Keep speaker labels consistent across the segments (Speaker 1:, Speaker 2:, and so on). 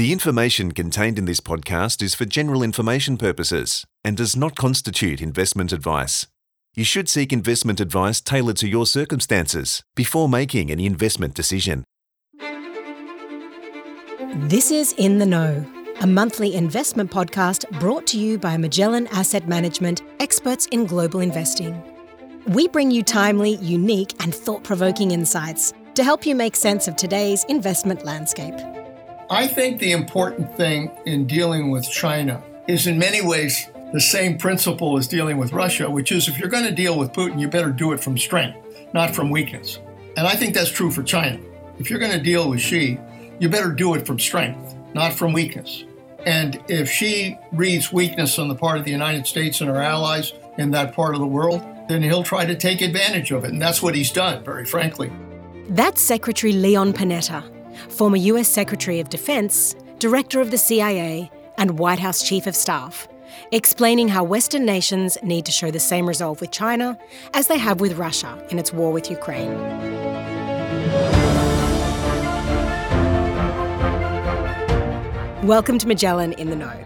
Speaker 1: The information contained in this podcast is for general information purposes and does not constitute investment advice. You should seek investment advice tailored to your circumstances before making any investment decision.
Speaker 2: This is In the Know, a monthly investment podcast brought to you by Magellan Asset Management, experts in global investing. We bring you timely, unique, and thought provoking insights to help you make sense of today's investment landscape.
Speaker 3: I think the important thing in dealing with China is in many ways the same principle as dealing with Russia, which is if you're going to deal with Putin, you better do it from strength, not from weakness. And I think that's true for China. If you're going to deal with Xi, you better do it from strength, not from weakness. And if Xi reads weakness on the part of the United States and our allies in that part of the world, then he'll try to take advantage of it. And that's what he's done, very frankly.
Speaker 2: That's Secretary Leon Panetta former US Secretary of Defense, Director of the CIA, and White House Chief of Staff, explaining how Western nations need to show the same resolve with China as they have with Russia in its war with Ukraine. Welcome to Magellan in the Know.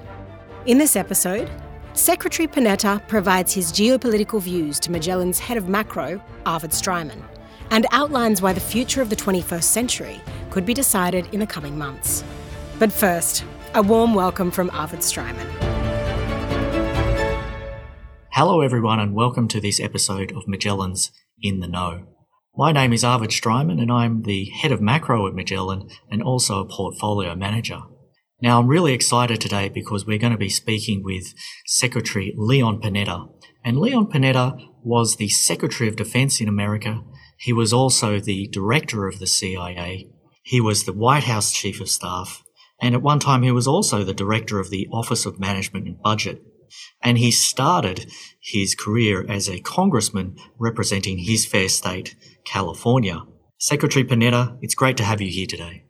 Speaker 2: In this episode, Secretary Panetta provides his geopolitical views to Magellan's head of macro, Arvid Streimann, and outlines why the future of the 21st century could be decided in the coming months. But first, a warm welcome from Arvid Streimann.
Speaker 4: Hello, everyone, and welcome to this episode of Magellan's In the Know. My name is Arvid Streimann, and I'm the head of macro at Magellan and also a portfolio manager. Now, I'm really excited today because we're going to be speaking with Secretary Leon Panetta. And Leon Panetta was the Secretary of Defense in America. He was also the director of the CIA he was the White House Chief of Staff, and at one time he was also the Director of the Office of Management and Budget. And he started his career as a congressman representing his fair state, California. Secretary Panetta, it's great to have you here today.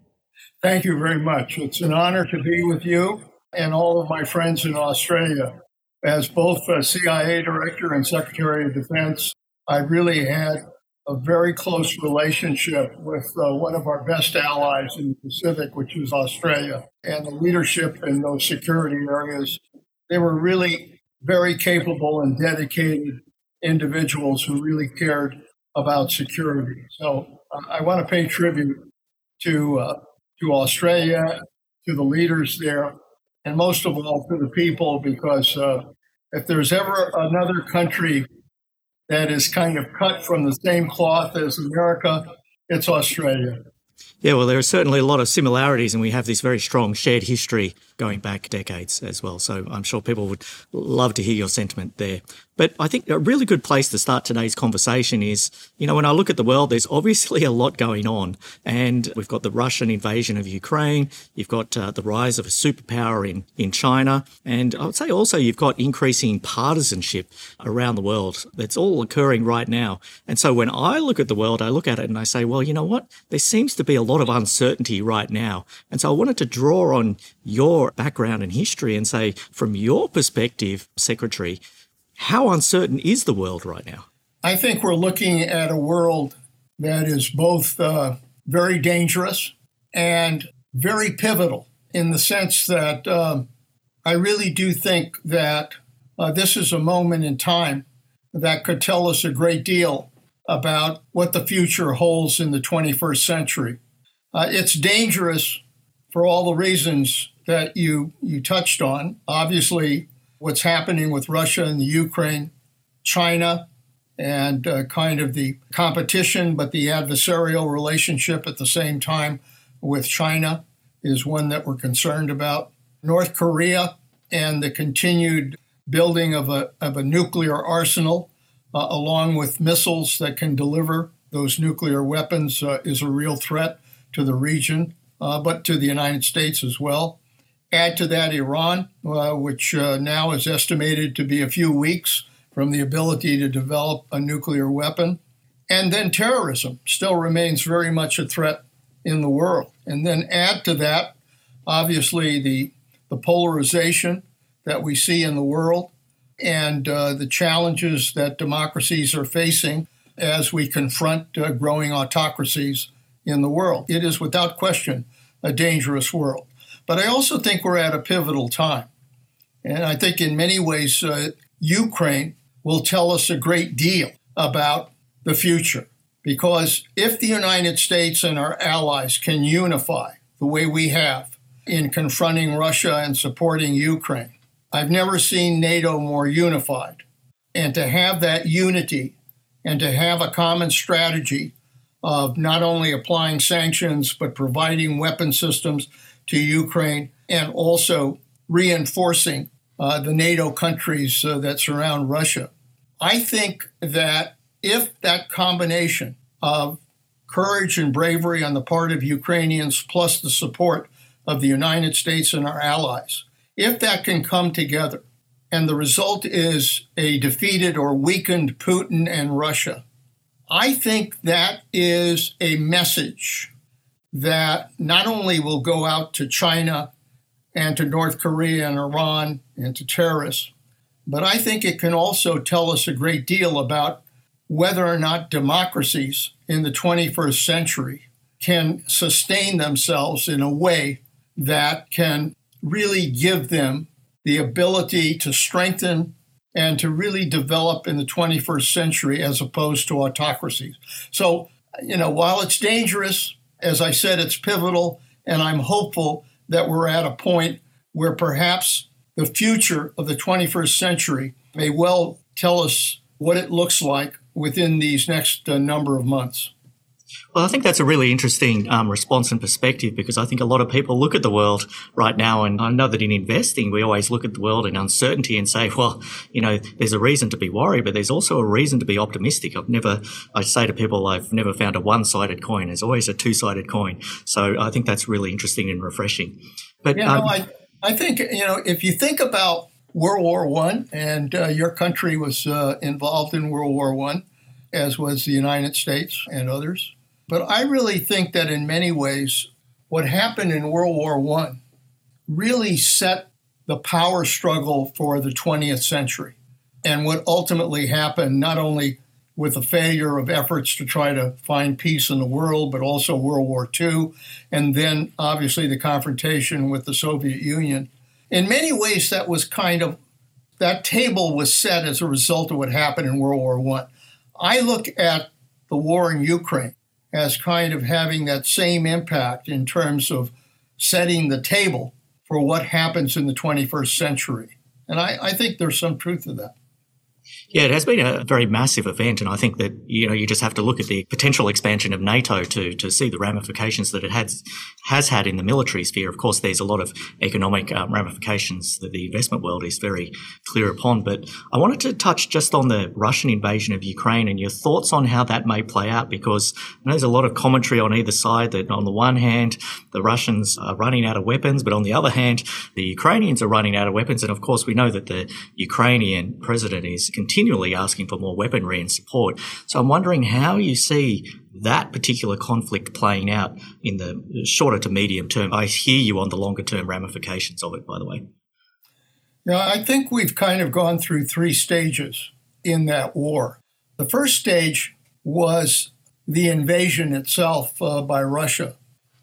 Speaker 3: Thank you very much. It's an honor to be with you and all of my friends in Australia. As both CIA director and Secretary of Defense, I really had a very close relationship with uh, one of our best allies in the Pacific, which is Australia, and the leadership in those security areas. They were really very capable and dedicated individuals who really cared about security. So uh, I want to pay tribute to uh, to Australia, to the leaders there, and most of all to the people, because uh, if there's ever another country that is kind of cut from the same cloth as America, it's Australia.
Speaker 4: Yeah, well, there are certainly a lot of similarities, and we have this very strong shared history going back decades as well. So I'm sure people would love to hear your sentiment there. But I think a really good place to start today's conversation is, you know, when I look at the world, there's obviously a lot going on. And we've got the Russian invasion of Ukraine. You've got uh, the rise of a superpower in, in China. And I would say also you've got increasing partisanship around the world. That's all occurring right now. And so when I look at the world, I look at it and I say, well, you know what? There seems to be a lot of uncertainty right now. And so I wanted to draw on your background and history and say, from your perspective, Secretary, how uncertain is the world right now?
Speaker 3: I think we're looking at a world that is both uh, very dangerous and very pivotal in the sense that um, I really do think that uh, this is a moment in time that could tell us a great deal about what the future holds in the 21st century. Uh, it's dangerous for all the reasons that you you touched on. Obviously, what's happening with Russia and the Ukraine, China, and uh, kind of the competition, but the adversarial relationship at the same time with China is one that we're concerned about. North Korea and the continued building of a, of a nuclear arsenal, uh, along with missiles that can deliver those nuclear weapons, uh, is a real threat to the region, uh, but to the United States as well. Add to that Iran, uh, which uh, now is estimated to be a few weeks from the ability to develop a nuclear weapon. And then terrorism still remains very much a threat in the world. And then add to that, obviously, the, the polarization that we see in the world and uh, the challenges that democracies are facing as we confront uh, growing autocracies in the world. It is without question a dangerous world. But I also think we're at a pivotal time. And I think in many ways, uh, Ukraine will tell us a great deal about the future. Because if the United States and our allies can unify the way we have in confronting Russia and supporting Ukraine, I've never seen NATO more unified. And to have that unity and to have a common strategy of not only applying sanctions, but providing weapon systems to Ukraine and also reinforcing uh, the NATO countries uh, that surround Russia. I think that if that combination of courage and bravery on the part of Ukrainians, plus the support of the United States and our allies, if that can come together, and the result is a defeated or weakened Putin and Russia, I think that is a message that not only will go out to China and to North Korea and Iran and to terrorists, but I think it can also tell us a great deal about whether or not democracies in the 21st century can sustain themselves in a way that can really give them the ability to strengthen and to really develop in the 21st century as opposed to autocracies. So, you know, while it's dangerous, as I said, it's pivotal, and I'm hopeful that we're at a point where perhaps the future of the 21st century may well tell us what it looks like within these next uh, number of months.
Speaker 4: Well, I think that's a really interesting um, response and perspective because I think a lot of people look at the world right now, and I know that in investing, we always look at the world in uncertainty and say, well, you know, there's a reason to be worried, but there's also a reason to be optimistic. I've never, I say to people, I've never found a one sided coin. There's always a two sided coin. So I think that's really interesting and refreshing.
Speaker 3: But yeah, um, no, I, I think, you know, if you think about World War One, and uh, your country was uh, involved in World War One, as was the United States and others. But I really think that in many ways, what happened in World War I really set the power struggle for the 20th century. And what ultimately happened, not only with the failure of efforts to try to find peace in the world, but also World War II, and then obviously the confrontation with the Soviet Union. In many ways, that was kind of that table was set as a result of what happened in World War I. I look at the war in Ukraine as kind of having that same impact in terms of setting the table for what happens in the 21st century. And I, I think there's some truth to that.
Speaker 4: Yeah, it has been a very massive event, and I think that you know you just have to look at the potential expansion of NATO to to see the ramifications that it has has had in the military sphere. Of course, there's a lot of economic um, ramifications that the investment world is very clear upon. But I wanted to touch just on the Russian invasion of Ukraine and your thoughts on how that may play out, because there's a lot of commentary on either side that on the one hand the Russians are running out of weapons, but on the other hand the Ukrainians are running out of weapons, and of course we know that the Ukrainian president is continually asking for more weaponry and support. So I'm wondering how you see that particular conflict playing out in the shorter to medium term. I hear you on the longer term ramifications of it, by the way.
Speaker 3: Now, I think we've kind of gone through three stages in that war. The first stage was the invasion itself uh, by Russia.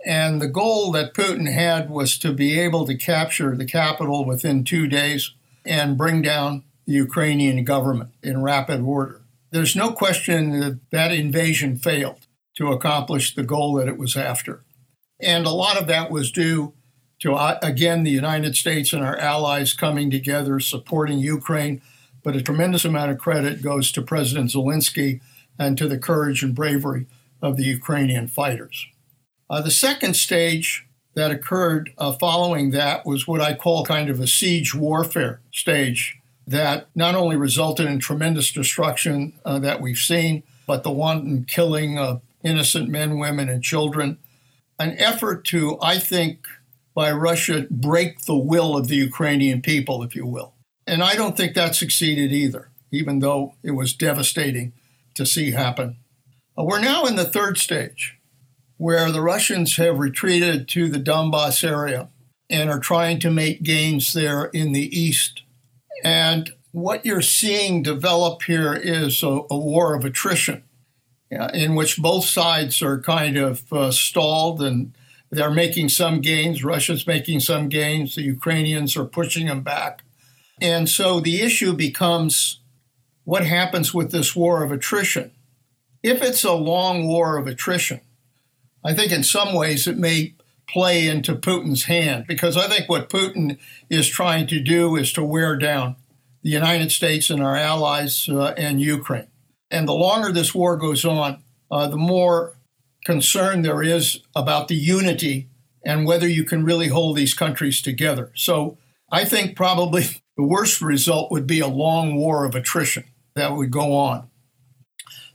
Speaker 3: And the goal that Putin had was to be able to capture the capital within two days and bring down the Ukrainian government in rapid order. There's no question that that invasion failed to accomplish the goal that it was after. And a lot of that was due to, uh, again, the United States and our allies coming together, supporting Ukraine. But a tremendous amount of credit goes to President Zelensky and to the courage and bravery of the Ukrainian fighters. Uh, the second stage that occurred uh, following that was what I call kind of a siege warfare stage that not only resulted in tremendous destruction uh, that we've seen, but the wanton killing of innocent men, women, and children. An effort to, I think, by Russia, break the will of the Ukrainian people, if you will. And I don't think that succeeded either, even though it was devastating to see happen. Uh, we're now in the third stage, where the Russians have retreated to the Donbass area and are trying to make gains there in the east and what you're seeing develop here is a, a war of attrition in which both sides are kind of uh, stalled and They're making some gains. Russia's making some gains. The Ukrainians are pushing them back. And so the issue becomes what happens with this war of attrition? If it's a long war of attrition, I think in some ways it may play into Putin's hand because I think what Putin is trying to do is to wear down the United States and our allies uh, and Ukraine. And the longer this war goes on, uh, the more concern there is about the unity and whether you can really hold these countries together. So I think probably the worst result would be a long war of attrition that would go on.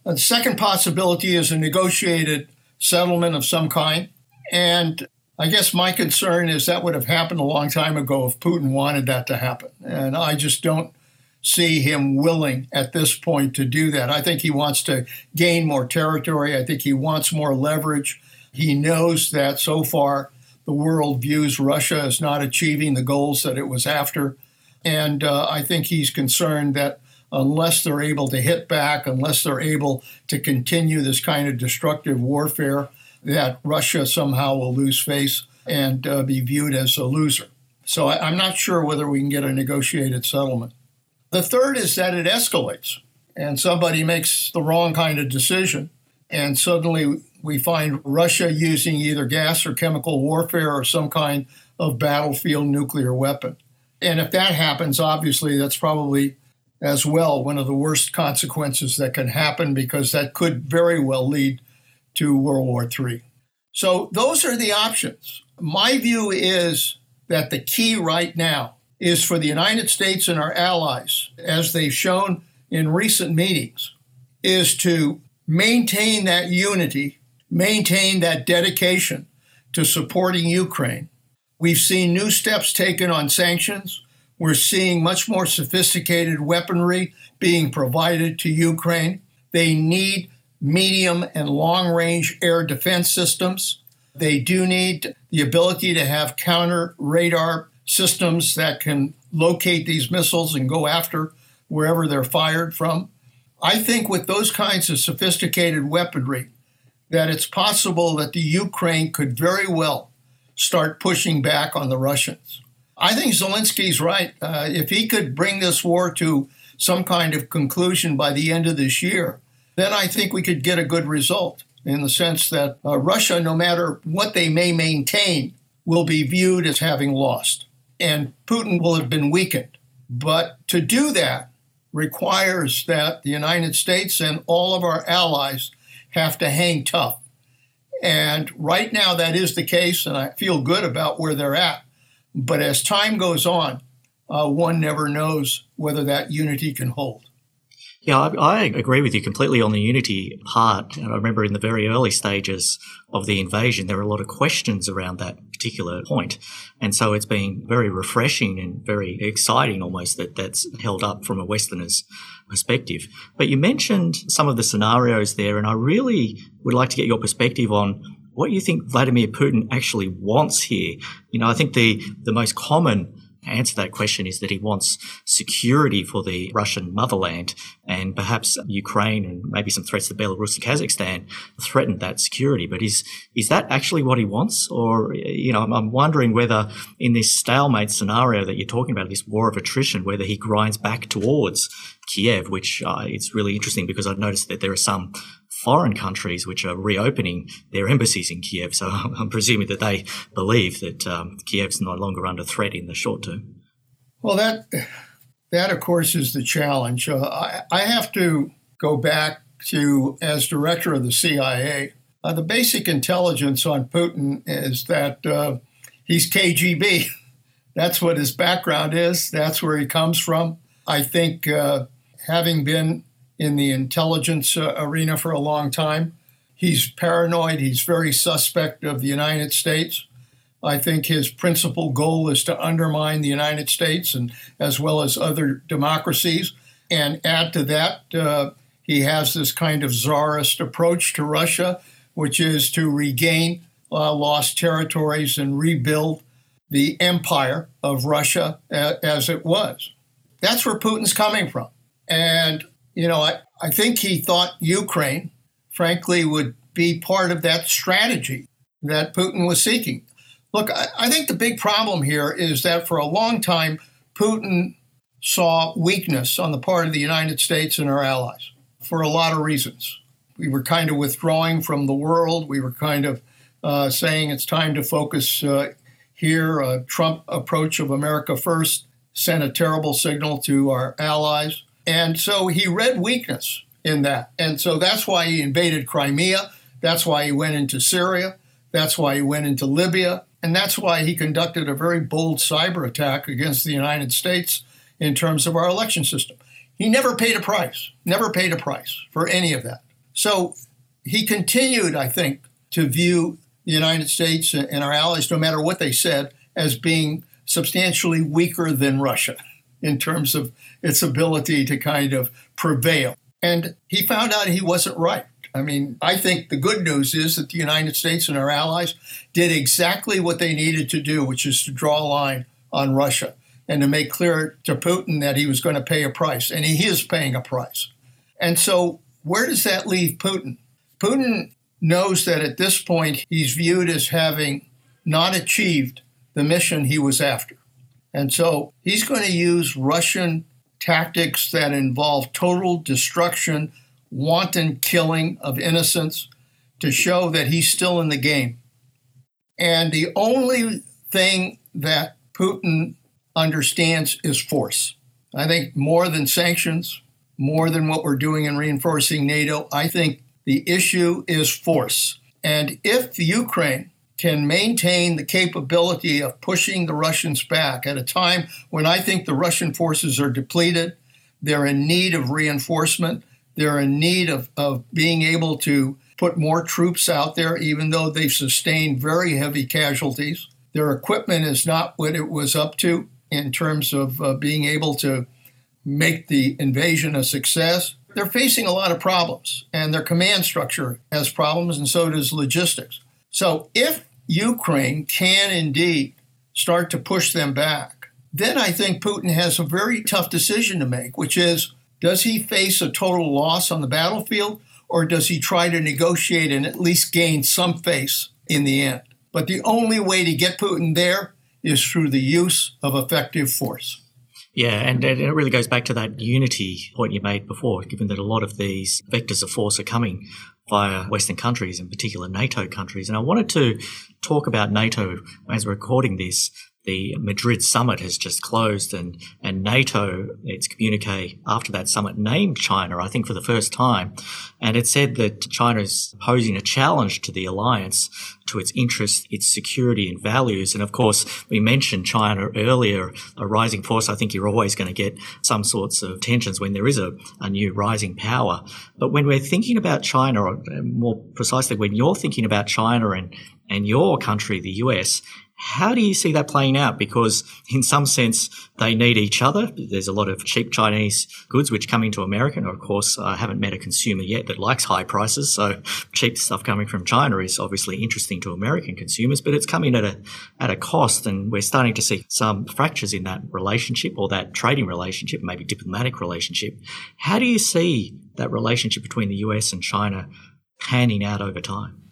Speaker 3: The second possibility is a negotiated settlement of some kind. And I guess my concern is that would have happened a long time ago if Putin wanted that to happen. And I just don't see him willing at this point to do that. I think he wants to gain more territory. I think he wants more leverage. He knows that so far the world views Russia as not achieving the goals that it was after. And uh, I think he's concerned that unless they're able to hit back, unless they're able to continue this kind of destructive warfare, that Russia somehow will lose face and uh, be viewed as a loser. So I, I'm not sure whether we can get a negotiated settlement. The third is that it escalates and somebody makes the wrong kind of decision, and suddenly we find Russia using either gas or chemical warfare or some kind of battlefield nuclear weapon. And if that happens, obviously that's probably as well one of the worst consequences that can happen because that could very well lead to World War III. So those are the options. My view is that the key right now is for the United States and our allies, as they've shown in recent meetings, is to maintain that unity, maintain that dedication to supporting Ukraine. We've seen new steps taken on sanctions. We're seeing much more sophisticated weaponry being provided to Ukraine. They need medium and long range air defense systems. They do need the ability to have counter radar systems that can locate these missiles and go after wherever they're fired from. I think with those kinds of sophisticated weaponry, that it's possible that the Ukraine could very well start pushing back on the Russians. I think Zelensky's right. Uh, if he could bring this war to some kind of conclusion by the end of this year, then I think we could get a good result in the sense that uh, Russia, no matter what they may maintain, will be viewed as having lost and Putin will have been weakened. But to do that requires that the United States and all of our allies have to hang tough. And right now, that is the case, and I feel good about where they're at. But as time goes on, uh, one never knows whether that unity can hold.
Speaker 4: Yeah, I, I, agree with you completely on the unity part. And I remember in the very early stages of the invasion, there were a lot of questions around that particular point. And so it's been very refreshing and very exciting almost that that's held up from a Westerner's perspective. But you mentioned some of the scenarios there, and I really would like to get your perspective on what you think Vladimir Putin actually wants here. You know, I think the, the most common answer that question is that he wants security for the Russian motherland and perhaps Ukraine and maybe some threats to Belarus and Kazakhstan threaten that security. But is, is that actually what he wants? Or, you know, I'm, I'm wondering whether in this stalemate scenario that you're talking about, this war of attrition, whether he grinds back towards Kiev, which uh, it's really interesting because I've noticed that there are some foreign countries which are reopening their embassies in Kiev. So I'm presuming that they believe that um, Kiev's no longer under threat in the short term.
Speaker 3: Well, that that of course is the challenge. Uh, I, I, have to go back to as director of the CIA. Uh, the basic intelligence on Putin is that uh, he's KGB. That's what his background is. That's where he comes from. I think uh, having been in the intelligence uh, arena for a long time. He's paranoid. He's very suspect of the United States. I think his principal goal is to undermine the United States and as well as other democracies. And add to that, uh, he has this kind of czarist approach to Russia, which is to regain uh, lost territories and rebuild the empire of Russia as it was. That's where Putin's coming from. And you know, I, I think he thought Ukraine, frankly, would be part of that strategy that Putin was seeking. Look, I, I think the big problem here is that for a long time, Putin saw weakness on the part of the United States and our allies for a lot of reasons. We were kind of withdrawing from the world. We were kind of uh, saying it's time to focus uh, here. Trump approach of America first sent a terrible signal to our allies. And so he read weakness in that. And so that's why he invaded Crimea. That's why he went into Syria. That's why he went into Libya. And that's why he conducted a very bold cyber attack against the United States in terms of our election system. He never paid a price, never paid a price for any of that. So he continued, I think, to view the United States and our allies, no matter what they said, as being substantially weaker than Russia in terms of its ability to kind of prevail. And he found out he wasn't right. I mean, I think the good news is that the United States and our allies did exactly what they needed to do, which is to draw a line on Russia and to make clear to Putin that he was going to pay a price, and he is paying a price. And so, where does that leave Putin? Putin knows that at this point he's viewed as having not achieved the mission he was after. And so he's going to use Russian tactics that involve total destruction, wanton killing of innocents to show that he's still in the game. And the only thing that Putin understands is force. I think more than sanctions, more than what we're doing in reinforcing NATO, I think the issue is force. And if Ukraine can maintain the capability of pushing the Russians back at a time when I think the Russian forces are depleted, they're in need of reinforcement, they're in need of, of being able to put more troops out there, even though they've sustained very heavy casualties. Their equipment is not what it was up to in terms of uh, being able to make the invasion a success. They're facing a lot of problems, and their command structure has problems, and so does logistics. So, if Ukraine can indeed start to push them back, then I think Putin has a very tough decision to make, which is does he face a total loss on the battlefield, or does he try to negotiate and at least gain some face in the end? But the only way to get Putin there is through the use of effective force.
Speaker 4: Yeah, and it really goes back to that unity point you made before, given that a lot of these vectors of force are coming via Western countries, in particular NATO countries. And I wanted to talk about NATO as we're recording this the Madrid summit has just closed and, and NATO, its communique after that summit named China, I think for the first time. And it said that China is posing a challenge to the alliance, to its interests, its security and values. And of course, we mentioned China earlier, a rising force. I think you're always going to get some sorts of tensions when there is a, a new rising power. But when we're thinking about China, or uh, more precisely, when you're thinking about China and, and your country, the US, how do you see that playing out? Because in some sense, they need each other. There's a lot of cheap Chinese goods which come into America. And of course, I haven't met a consumer yet that likes high prices. So cheap stuff coming from China is obviously interesting to American consumers, but it's coming at a, at a cost. And we're starting to see some fractures in that relationship or that trading relationship, maybe diplomatic relationship. How do you see that relationship between the US and China panning out over time?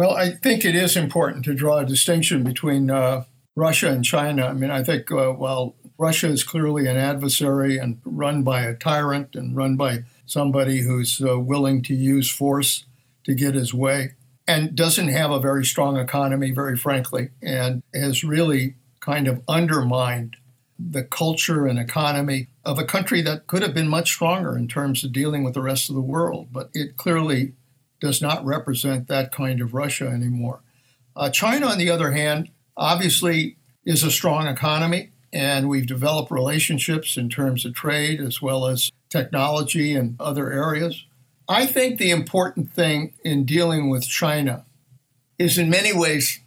Speaker 3: Well, I think it is important to draw a distinction between uh, Russia and China. I mean, I think uh, while Russia is clearly an adversary and run by a tyrant and run by somebody who's uh, willing to use force to get his way and doesn't have a very strong economy, very frankly, and has really kind of undermined the culture and economy of a country that could have been much stronger in terms of dealing with the rest of the world. But it clearly does not represent that kind of Russia anymore. Uh, China, on the other hand, obviously is a strong economy, and we've developed relationships in terms of trade as well as technology and other areas. I think the important thing in dealing with China is, in many ways,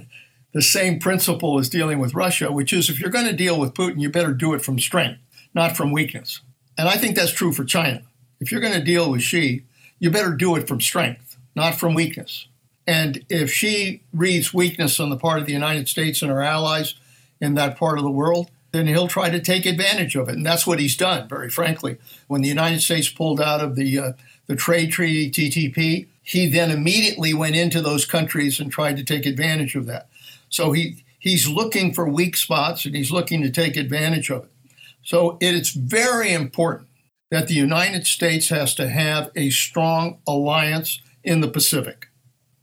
Speaker 3: the same principle as dealing with Russia, which is if you're going to deal with Putin, you better do it from strength, not from weakness. And I think that's true for China. If you're going to deal with Xi, you better do it from strength, not from weakness. And if Xi reads weakness on the part of the United States and our allies in that part of the world, then he'll try to take advantage of it. And that's what he's done, very frankly. When the United States pulled out of the, uh, the trade treaty, TTP, he then immediately went into those countries and tried to take advantage of that. So he he's looking for weak spots and he's looking to take advantage of it. So it's very important that the United States has to have a strong alliance in the Pacific.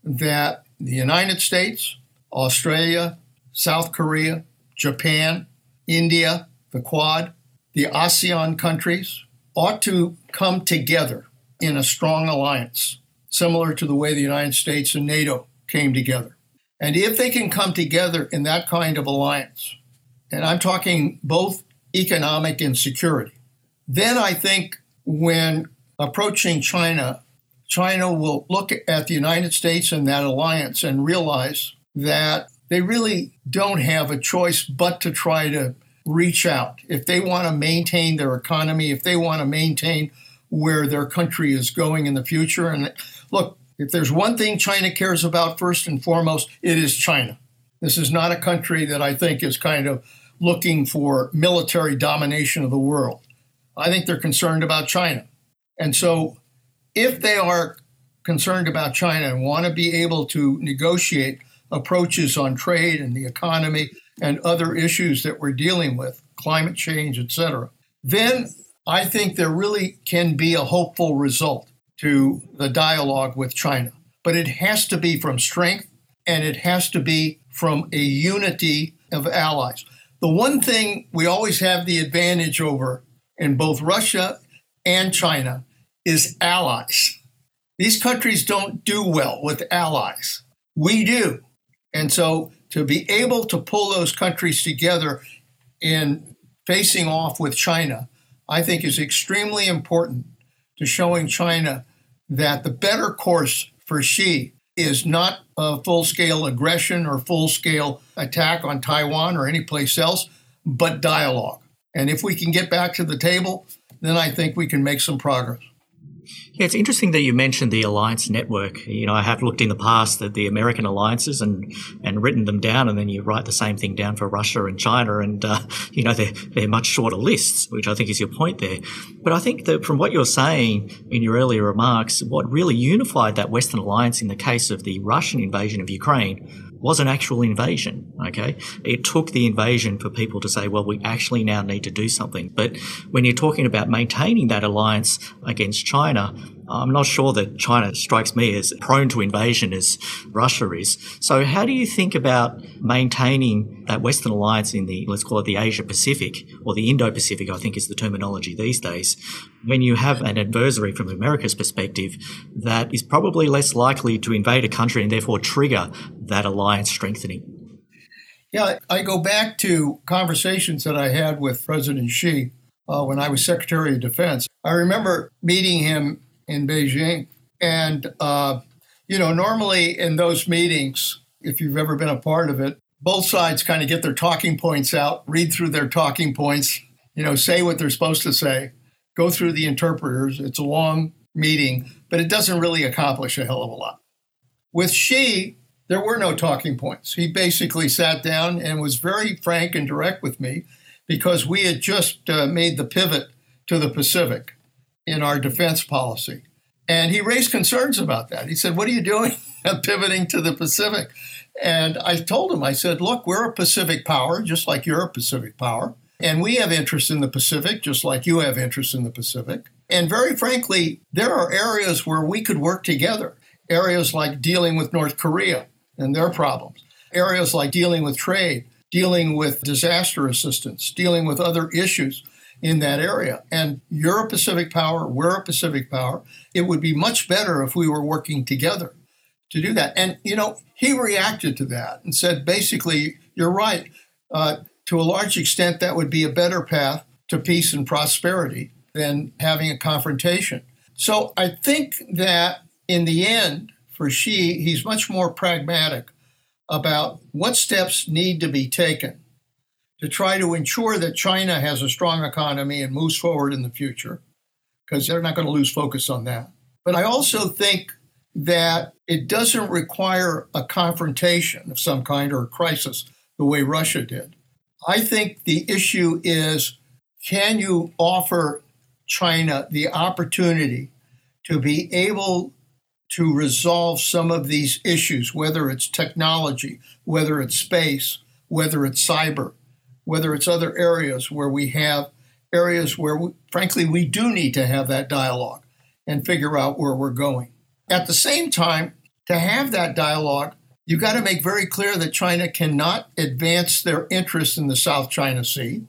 Speaker 3: That the United States, Australia, South Korea, Japan, India, the Quad, the ASEAN countries ought to come together in a strong alliance, similar to the way the United States and NATO came together. And if they can come together in that kind of alliance, and I'm talking both economic and security, then I think when approaching China, China will look at the United States and that alliance and realize that they really don't have a choice but to try to reach out. If they want to maintain their economy, if they want to maintain where their country is going in the future. And look, if there's one thing China cares about first and foremost, it is China. This is not a country that I think is kind of looking for military domination of the world. I think they're concerned about China. And so if they are concerned about China and want to be able to negotiate approaches on trade and the economy and other issues that we're dealing with, climate change, et cetera, then I think there really can be a hopeful result to the dialogue with China. But it has to be from strength and it has to be from a unity of allies. The one thing we always have the advantage over in both Russia and China is allies. These countries don't do well with allies. We do. And so to be able to pull those countries together in facing off with China, I think is extremely important to showing China that the better course for Xi is not a full scale aggression or full scale attack on Taiwan or any place else, but dialogue. And if we can get back to the table, then I think we can make some progress.
Speaker 4: Yeah, it's interesting that you mentioned the alliance network. You know, I have looked in the past at the American alliances and and written them down, and then you write the same thing down for Russia and China, and uh, you know they're they're much shorter lists, which I think is your point there. But I think that from what you're saying in your earlier remarks, what really unified that Western alliance in the case of the Russian invasion of Ukraine was an actual invasion. Okay. It took the invasion for people to say, well, we actually now need to do something. But when you're talking about maintaining that alliance against China, I'm not sure that China strikes me as prone to invasion as Russia is. So how do you think about maintaining that Western alliance in the, let's call it the Asia Pacific or the Indo Pacific, I think is the terminology these days, when you have an adversary from America's perspective that is probably less likely to invade a country and therefore trigger that alliance strengthening?
Speaker 3: Yeah, I go back to conversations that I had with President Xi uh, when I was Secretary of Defense. I remember meeting him in Beijing. And, uh, you know, normally in those meetings, if you've ever been a part of it, both sides kind of get their talking points out, read through their talking points, you know, say what they're supposed to say, go through the interpreters. It's a long meeting, but it doesn't really accomplish a hell of a lot. With Xi, there were no talking points. He basically sat down and was very frank and direct with me because we had just uh, made the pivot to the Pacific in our defense policy. And he raised concerns about that. He said, What are you doing pivoting to the Pacific? And I told him, I said, Look, we're a Pacific power, just like you're a Pacific power. And we have interests in the Pacific, just like you have interests in the Pacific. And very frankly, there are areas where we could work together. Areas like dealing with North Korea and their problems, areas like dealing with trade, dealing with disaster assistance, dealing with other issues in that area. And you're a Pacific power, we're a Pacific power. It would be much better if we were working together to do that. And, you know, he reacted to that and said, basically, you're right. Uh, to a large extent, that would be a better path to peace and prosperity than having a confrontation. So I think that in the end, for Xi, he's much more pragmatic about what steps need to be taken to try to ensure that China has a strong economy and moves forward in the future, because they're not going to lose focus on that. But I also think that it doesn't require a confrontation of some kind or a crisis the way Russia did. I think the issue is can you offer China the opportunity to be able to resolve some of these issues, whether it's technology, whether it's space, whether it's cyber, whether it's other areas where we have areas where, we, frankly, we do need to have that dialogue and figure out where we're going. At the same time, to have that dialogue, you've got to make very clear that China cannot advance their interests in the South China Sea,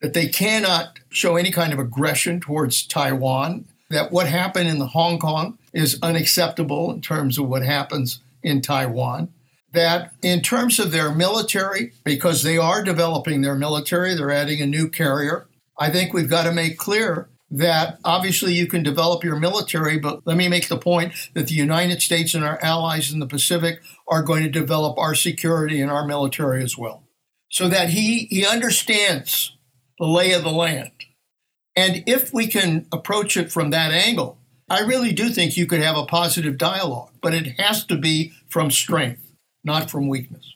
Speaker 3: that they cannot show any kind of aggression towards Taiwan, that what happened in Hong Kong is unacceptable in terms of what happens in Taiwan. That in terms of their military, because they are developing their military, they're adding a new carrier. I think we've got to make clear that obviously you can develop your military, but let me make the point that the United States and our allies in the Pacific are going to develop our security and our military as well. So that he, he understands the lay of the land. And if we can approach it from that angle, I really do think you could have a positive dialogue, but it has to be from strength, not from weakness.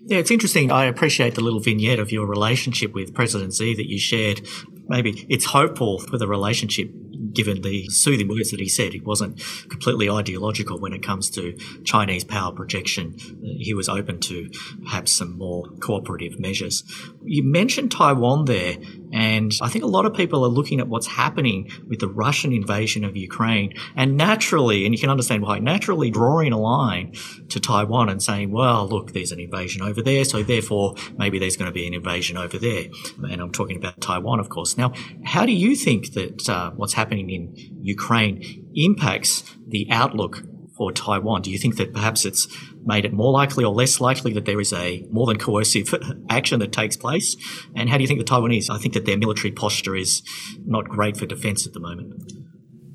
Speaker 4: Yeah, it's interesting. I appreciate the little vignette of your relationship with President Xi that you shared. Maybe it's hopeful for the relationship given the soothing words that he said. He wasn't completely ideological when it comes to Chinese power projection. Uh, he was open to perhaps some more cooperative measures. You mentioned Taiwan there, and I think a lot of people are looking at what's happening with the Russian invasion of Ukraine and naturally, and you can understand why, naturally drawing a line to Taiwan and saying, well, look, there's an invasion over there, so therefore maybe there's going to be an invasion over there. And I'm talking about Taiwan, of course. Now, how do you think that uh, what's happening in Ukraine impacts the outlook for Taiwan? Do you think that perhaps it's made it more likely or less likely that there is a more than coercive action that takes place? And how do you think the Taiwanese? I think that their military posture is not great for defense at the moment.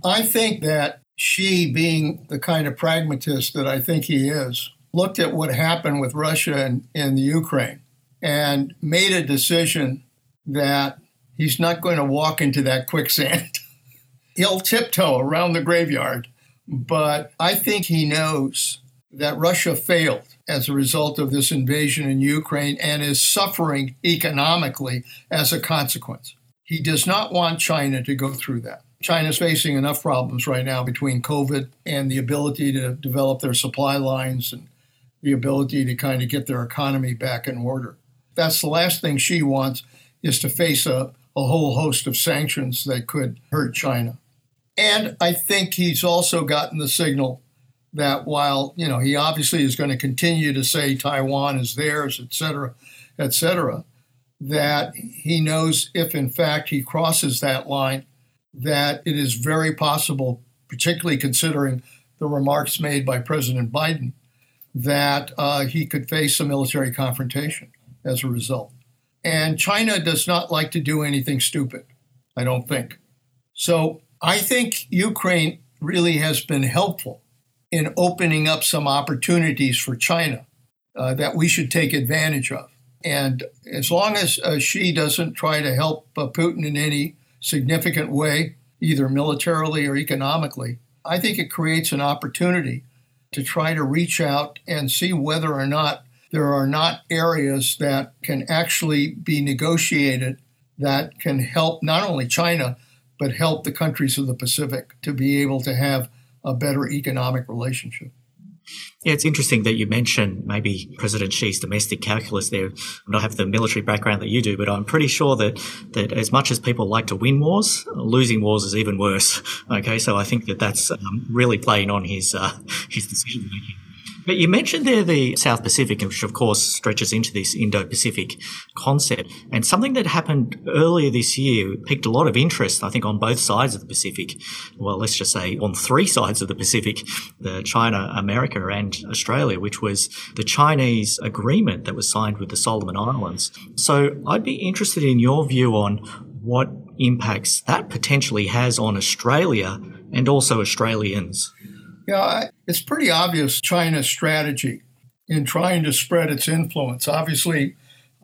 Speaker 3: I think that Xi, being the kind of pragmatist that I think he is, looked at what happened with Russia and in the Ukraine and made a decision that he's not going to walk into that quicksand. He'll tiptoe around the graveyard, but I think he knows that Russia failed as a result of this invasion in Ukraine and is suffering economically as a consequence. He does not want China to go through that. China's facing enough problems right now between COVID and the ability to develop their supply lines and the ability to kind of get their economy back in order. That's the last thing Xi wants is to face a, a whole host of sanctions that could hurt China. And I think he's also gotten the signal that while, you know, he obviously is going to continue to say Taiwan is theirs, et cetera, et cetera, that he knows if in fact he crosses that line, that it is very possible, particularly considering the remarks made by President Biden, that uh, he could face a military confrontation as a result. And China does not like to do anything stupid, I don't think. So I think Ukraine really has been helpful in opening up some opportunities for China uh, that we should take advantage of. And as long as uh, Xi doesn't try to help uh, Putin in any significant way, either militarily or economically, I think it creates an opportunity to try to reach out and see whether or not there are not areas that can actually be negotiated that can help not only China, but help the countries of the Pacific to be able to have a better economic relationship.
Speaker 4: Yeah, it's interesting that you mentioned maybe President Xi's domestic calculus there. I don't have the military background that you do, but I'm pretty sure that, that as much as people like to win wars, losing wars is even worse. Okay, so I think that that's um, really playing on his uh, his decision making. But you mentioned there the South Pacific, which of course stretches into this Indo-Pacific concept. And something that happened earlier this year piqued a lot of interest, I think, on both sides of the Pacific. Well, let's just say on three sides of the Pacific, the China, America, and Australia, which was the Chinese agreement that was signed with the Solomon Islands. So I'd be interested in your view on what impacts that potentially has on Australia and also Australians.
Speaker 3: Yeah, it's pretty obvious China's strategy in trying to spread its influence. Obviously,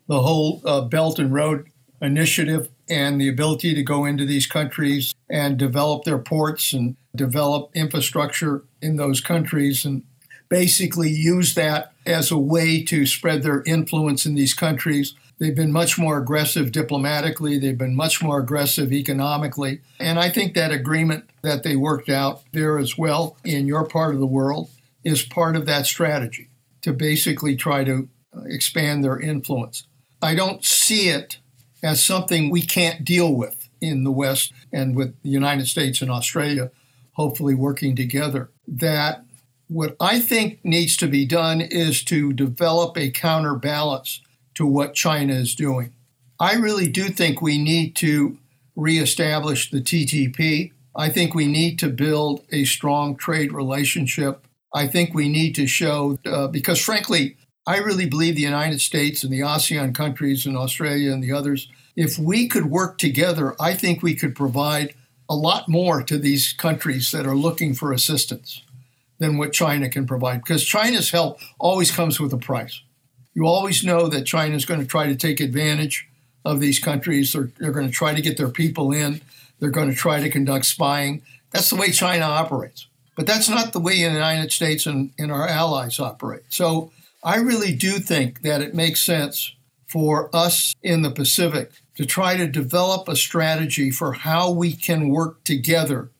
Speaker 3: the whole uh, Belt and Road Initiative and the ability to go into these countries and develop their ports and develop infrastructure in those countries and basically use that as a way to spread their influence in these countries. They've been much more aggressive diplomatically. They've been much more aggressive economically. And I think that agreement that they worked out there as well in your part of the world is part of that strategy to basically try to uh, expand their influence. I don't see it as something we can't deal with in the West and with the United States and Australia, hopefully working together. That what I think needs to be done is to develop a counterbalance to what China is doing. I really do think we need to reestablish the TTP. I think we need to build a strong trade relationship. I think we need to show, uh, because frankly, I really believe the United States and the ASEAN countries and Australia and the others, if we could work together, I think we could provide a lot more to these countries that are looking for assistance than what China can provide. Because China's help always comes with a price you always know that China is going to try to take advantage of these countries. They're, they're going to try to get their people in. They're going to try to conduct spying. That's the way China operates. But that's not the way the United States and, and our allies operate. So I really do think that it makes sense for us in the Pacific to try to develop a strategy for how we can work together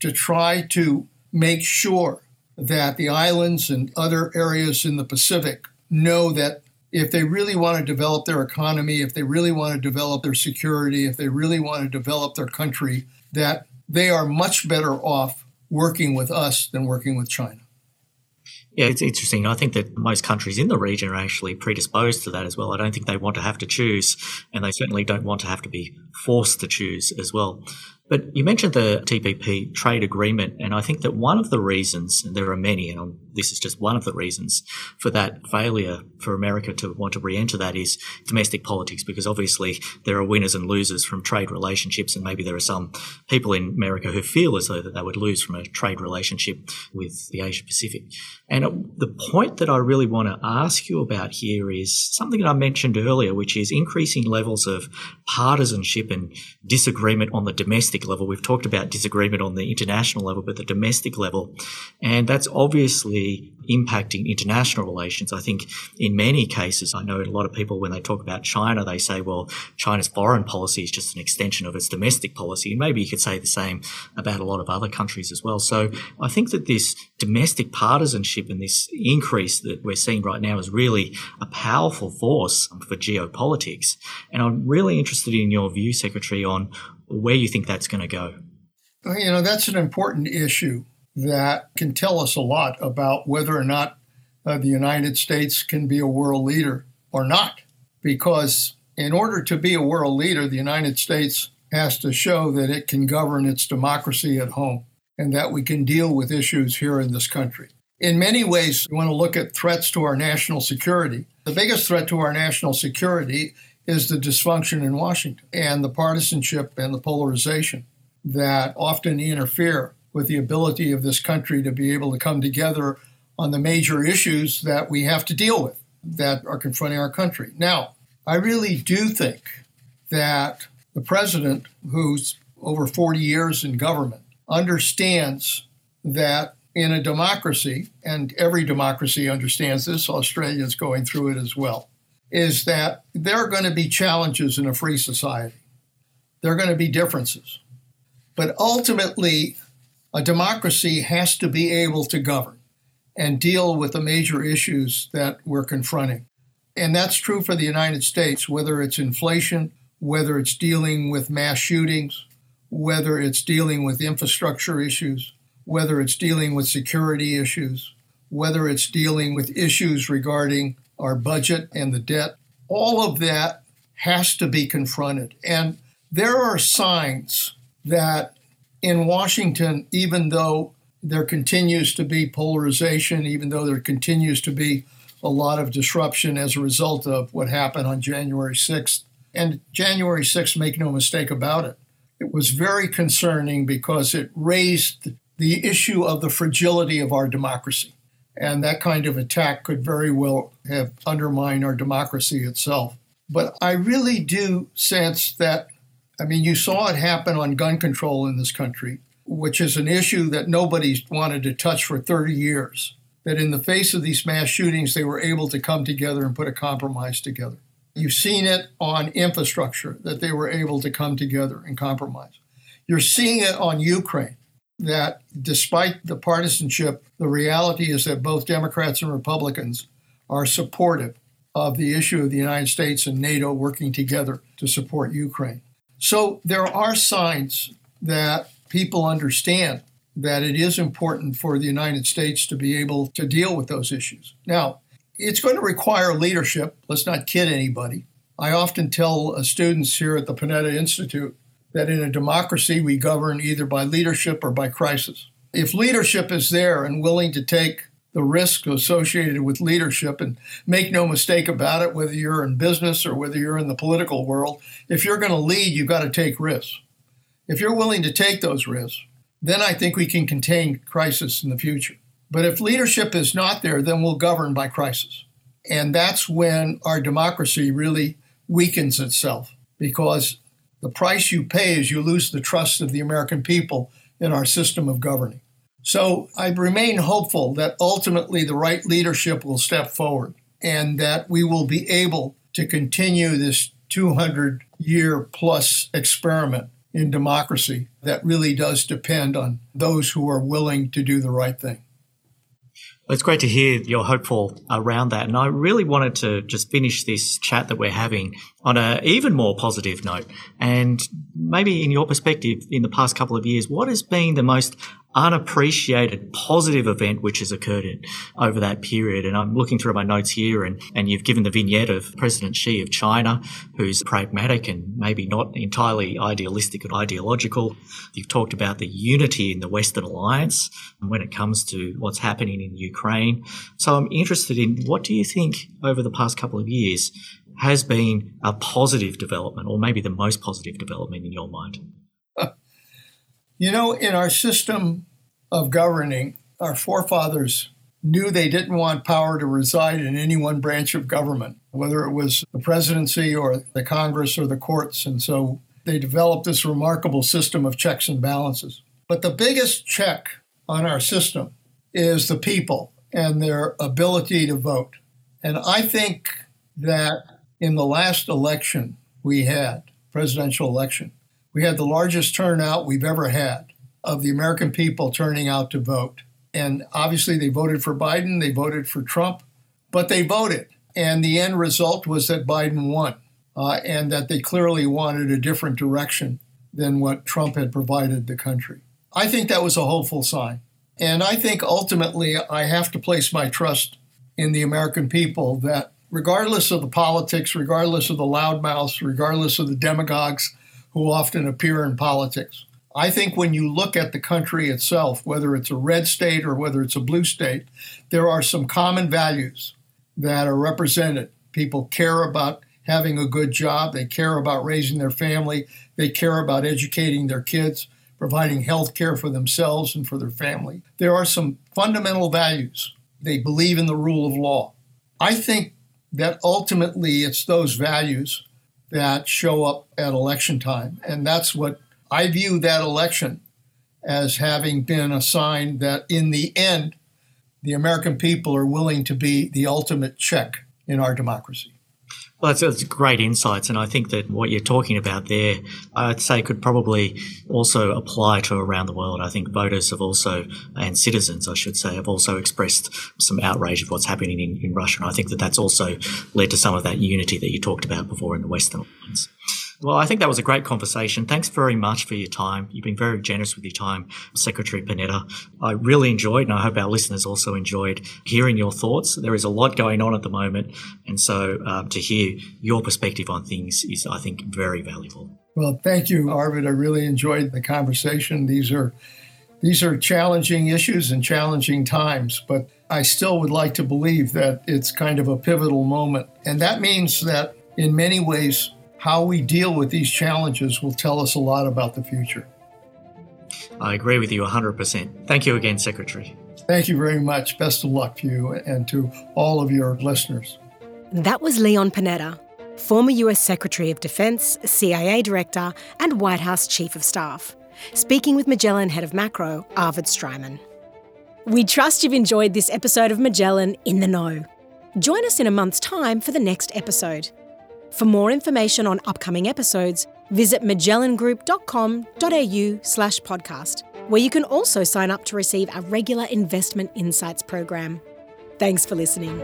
Speaker 3: to try to make sure that the islands and other areas in the Pacific know that if they really want to develop their economy, if they really want to develop their security, if they really want to develop their country, that they are much better off working with us than working with China.
Speaker 4: Yeah, it's interesting. I think that most countries in the region are actually predisposed to that as well. I don't think they want to have to choose, and they certainly don't want to have to be forced to choose as well. But you mentioned the TPP trade agreement, and I think that one of the reasons, and there are many, and this is just one of the reasons for that failure for America to want to re-enter that is domestic politics, because obviously there are winners and losers from trade relationships, and maybe there are some people in America who feel as though that they would lose from a trade relationship with the Asia Pacific. And the point that I really want to ask you about here is something that I mentioned earlier, which is increasing levels of partisanship and disagreement on the domestic domestic level. We've talked about disagreement on the international level, but the domestic level. And that's obviously impacting international relations. I think in many cases, I know a lot of people, when they talk about China, they say, well, China's foreign policy is just an extension of its domestic policy. And maybe you could say the same about a lot of other countries as well. So I think that this domestic partisanship and this increase that we're seeing right now is really a powerful force for geopolitics. And I'm really interested in your view, Secretary, on where you think that's going to go.
Speaker 3: You know, that's an important issue that can tell us a lot about whether or not uh, the United States can be a world leader or not. Because in order to be a world leader, the United States has to show that it can govern its democracy at home and that we can deal with issues here in this country. In many ways, we want to look at threats to our national security. The biggest threat to our national security is the dysfunction in Washington and the partisanship and the polarization that often interfere with the ability of this country to be able to come together on the major issues that we have to deal with that are confronting our country. Now, I really do think that the president, who's over 40 years in government, understands that in a democracy, and every democracy understands this, Australia is going through it as well, is that there are going to be challenges in a free society. There are going to be differences. But ultimately, a democracy has to be able to govern and deal with the major issues that we're confronting. And that's true for the United States, whether it's inflation, whether it's dealing with mass shootings, whether it's dealing with infrastructure issues, whether it's dealing with security issues, whether it's dealing with issues regarding our budget and the debt. All of that has to be confronted. And there are signs that in Washington, even though there continues to be polarization, even though there continues to be a lot of disruption as a result of what happened on January 6th. And January 6th, make no mistake about it, it was very concerning because it raised the issue of the fragility of our democracy. And that kind of attack could very well have undermined our democracy itself. But I really do sense that, I mean, you saw it happen on gun control in this country, which is an issue that nobody's wanted to touch for 30 years. That in the face of these mass shootings, they were able to come together and put a compromise together. You've seen it on infrastructure that they were able to come together and compromise. You're seeing it on Ukraine that despite the partisanship, the reality is that both Democrats and Republicans are supportive of the issue of the United States and NATO working together to support Ukraine. So there are signs that people understand that it is important for the United States to be able to deal with those issues. Now, it's going to require leadership. Let's not kid anybody. I often tell uh, students here at the Panetta Institute that in a democracy we govern either by leadership or by crisis. If leadership is there and willing to take the risk associated with leadership and make no mistake about it, whether you're in business or whether you're in the political world, if you're going to lead, you've got to take risks. If you're willing to take those risks, then I think we can contain crisis in the future. But if leadership is not there, then we'll govern by crisis. And that's when our democracy really weakens itself because the price you pay is you lose the trust of the American people in our system of governing. So I remain hopeful that ultimately the right leadership will step forward and that we will be able to continue this 200 year plus experiment in democracy that really does depend on those who are willing to do the right thing.
Speaker 4: It's great to hear you're hopeful around that. And I really wanted to just finish this chat that we're having on an even more positive note. And maybe in your perspective, in the past couple of years, what has been the most unappreciated positive event which has occurred in, over that period. And I'm looking through my notes here and, and you've given the vignette of President Xi of China, who's pragmatic and maybe not entirely idealistic and ideological. You've talked about the unity in the Western alliance when it comes to what's happening in Ukraine. So I'm interested in what do you think over the past couple of years has been a positive development or maybe the most positive development in your mind?
Speaker 3: You know, in our system of governing, our forefathers knew they didn't want power to reside in any one branch of government, whether it was the presidency or the Congress or the courts. And so they developed this remarkable system of checks and balances. But the biggest check on our system is the people and their ability to vote. And I think that in the last election we had, presidential election, we had the largest turnout we've ever had of the American people turning out to vote. And obviously, they voted for Biden, they voted for Trump, but they voted. And the end result was that Biden won, uh, and that they clearly wanted a different direction than what Trump had provided the country. I think that was a hopeful sign. And I think ultimately, I have to place my trust in the American people that regardless of the politics, regardless of the loudmouths, regardless of the demagogues, who often appear in politics. I think when you look at the country itself, whether it's a red state or whether it's a blue state, there are some common values that are represented. People care about having a good job, they care about raising their family, they care about educating their kids, providing health care for themselves and for their family. There are some fundamental values. They believe in the rule of law. I think that ultimately it's those values that show up at election time. And that's what I view that election as having been a sign that in the end, the American people are willing to be the ultimate check in our democracy.
Speaker 4: Well, that's, that's, great insights. And I think that what you're talking about there, I'd say could probably also apply to around the world. I think voters have also, and citizens, I should say, have also expressed some outrage of what's happening in, in Russia. And I think that that's also led to some of that unity that you talked about before in the Western Alliance. Well, I think that was a great conversation. Thanks very much for your time. You've been very generous with your time, Secretary Panetta. I really enjoyed, and I hope our listeners also enjoyed hearing your thoughts. There is a lot going on at the moment, and so um, to hear your perspective on things is, I think, very valuable.
Speaker 3: Well, thank you, Arvid. I really enjoyed the conversation. These are these are challenging issues and challenging times, but I still would like to believe that it's kind of a pivotal moment, and that means that in many ways how we deal with these challenges will tell us a lot about the future.
Speaker 4: I agree with you 100%. Thank you again, Secretary.
Speaker 3: Thank you very much. Best of luck to you and to all of your listeners.
Speaker 2: That was Leon Panetta, former US Secretary of Defense, CIA Director, and White House Chief of Staff, speaking with Magellan Head of Macro, Arvid Streimann. We trust you've enjoyed this episode of Magellan in the Know. Join us in a month's time for the next episode. For more information on upcoming episodes, visit magellangroup.com.au slash podcast, where you can also sign up to receive our regular investment insights program. Thanks for listening.